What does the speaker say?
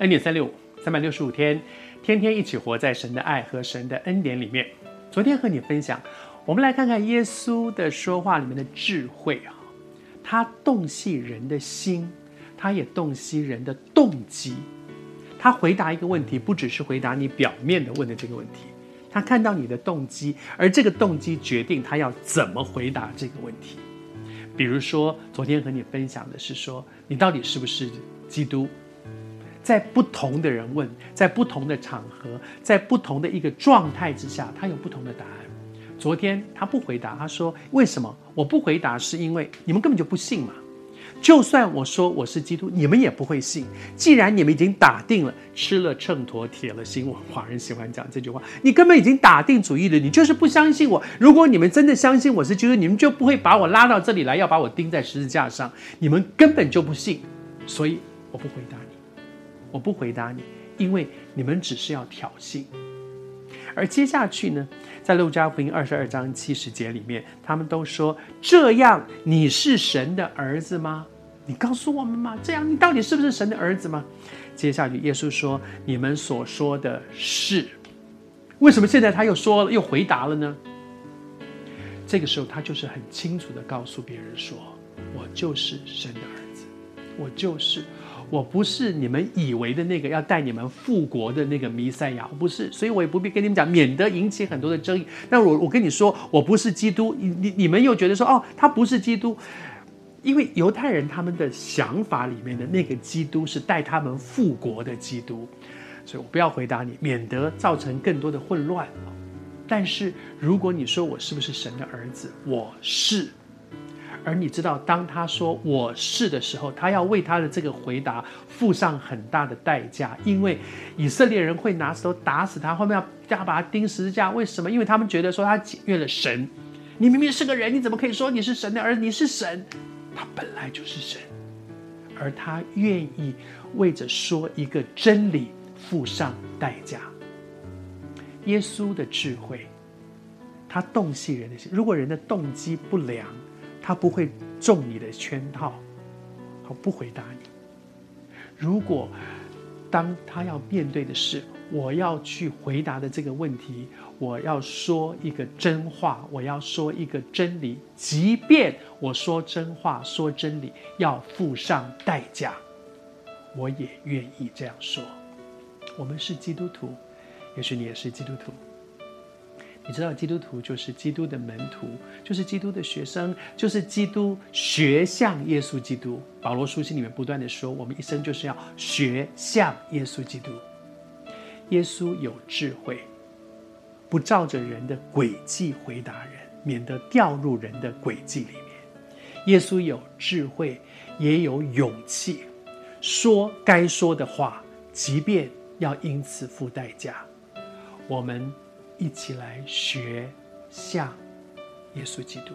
恩典三六五，三百六十五天，天天一起活在神的爱和神的恩典里面。昨天和你分享，我们来看看耶稣的说话里面的智慧啊，他洞悉人的心，他也洞悉人的动机。他回答一个问题，不只是回答你表面的问的这个问题，他看到你的动机，而这个动机决定他要怎么回答这个问题。比如说，昨天和你分享的是说，你到底是不是基督？在不同的人问，在不同的场合，在不同的一个状态之下，他有不同的答案。昨天他不回答，他说：“为什么我不回答？是因为你们根本就不信嘛。就算我说我是基督，你们也不会信。既然你们已经打定了，吃了秤砣，铁了心，我华人喜欢讲这句话，你根本已经打定主意了，你就是不相信我。如果你们真的相信我是基督，你们就不会把我拉到这里来，要把我钉在十字架上。你们根本就不信，所以我不回答。”我不回答你，因为你们只是要挑衅。而接下去呢，在路加福音二十二章七十节里面，他们都说：“这样你是神的儿子吗？你告诉我们吗？这样你到底是不是神的儿子吗？”接下去耶稣说：“你们所说的是。”为什么现在他又说了，又回答了呢？这个时候他就是很清楚地告诉别人说：“我就是神的儿子，我就是。”我不是你们以为的那个要带你们复国的那个弥赛亚，我不是，所以我也不必跟你们讲，免得引起很多的争议。那我我跟你说，我不是基督，你你你们又觉得说，哦，他不是基督，因为犹太人他们的想法里面的那个基督是带他们复国的基督，所以我不要回答你，免得造成更多的混乱。但是如果你说我是不是神的儿子，我是。而你知道，当他说“我是”的时候，他要为他的这个回答付上很大的代价，因为以色列人会拿石头打死他，后面要要把他钉十字架。为什么？因为他们觉得说他僭越了神。你明明是个人，你怎么可以说你是神的儿子？你是神，他本来就是神，而他愿意为着说一个真理付上代价。耶稣的智慧，他洞悉人的心。如果人的动机不良，他不会中你的圈套，他，不回答你。如果当他要面对的是我要去回答的这个问题，我要说一个真话，我要说一个真理，即便我说真话、说真理要付上代价，我也愿意这样说。我们是基督徒，也许你也是基督徒。你知道，基督徒就是基督的门徒，就是基督的学生，就是基督学像耶稣基督。保罗书信里面不断地说，我们一生就是要学像耶稣基督。耶稣有智慧，不照着人的轨迹回答人，免得掉入人的轨迹里面。耶稣有智慧，也有勇气，说该说的话，即便要因此付代价。我们。一起来学像耶稣基督。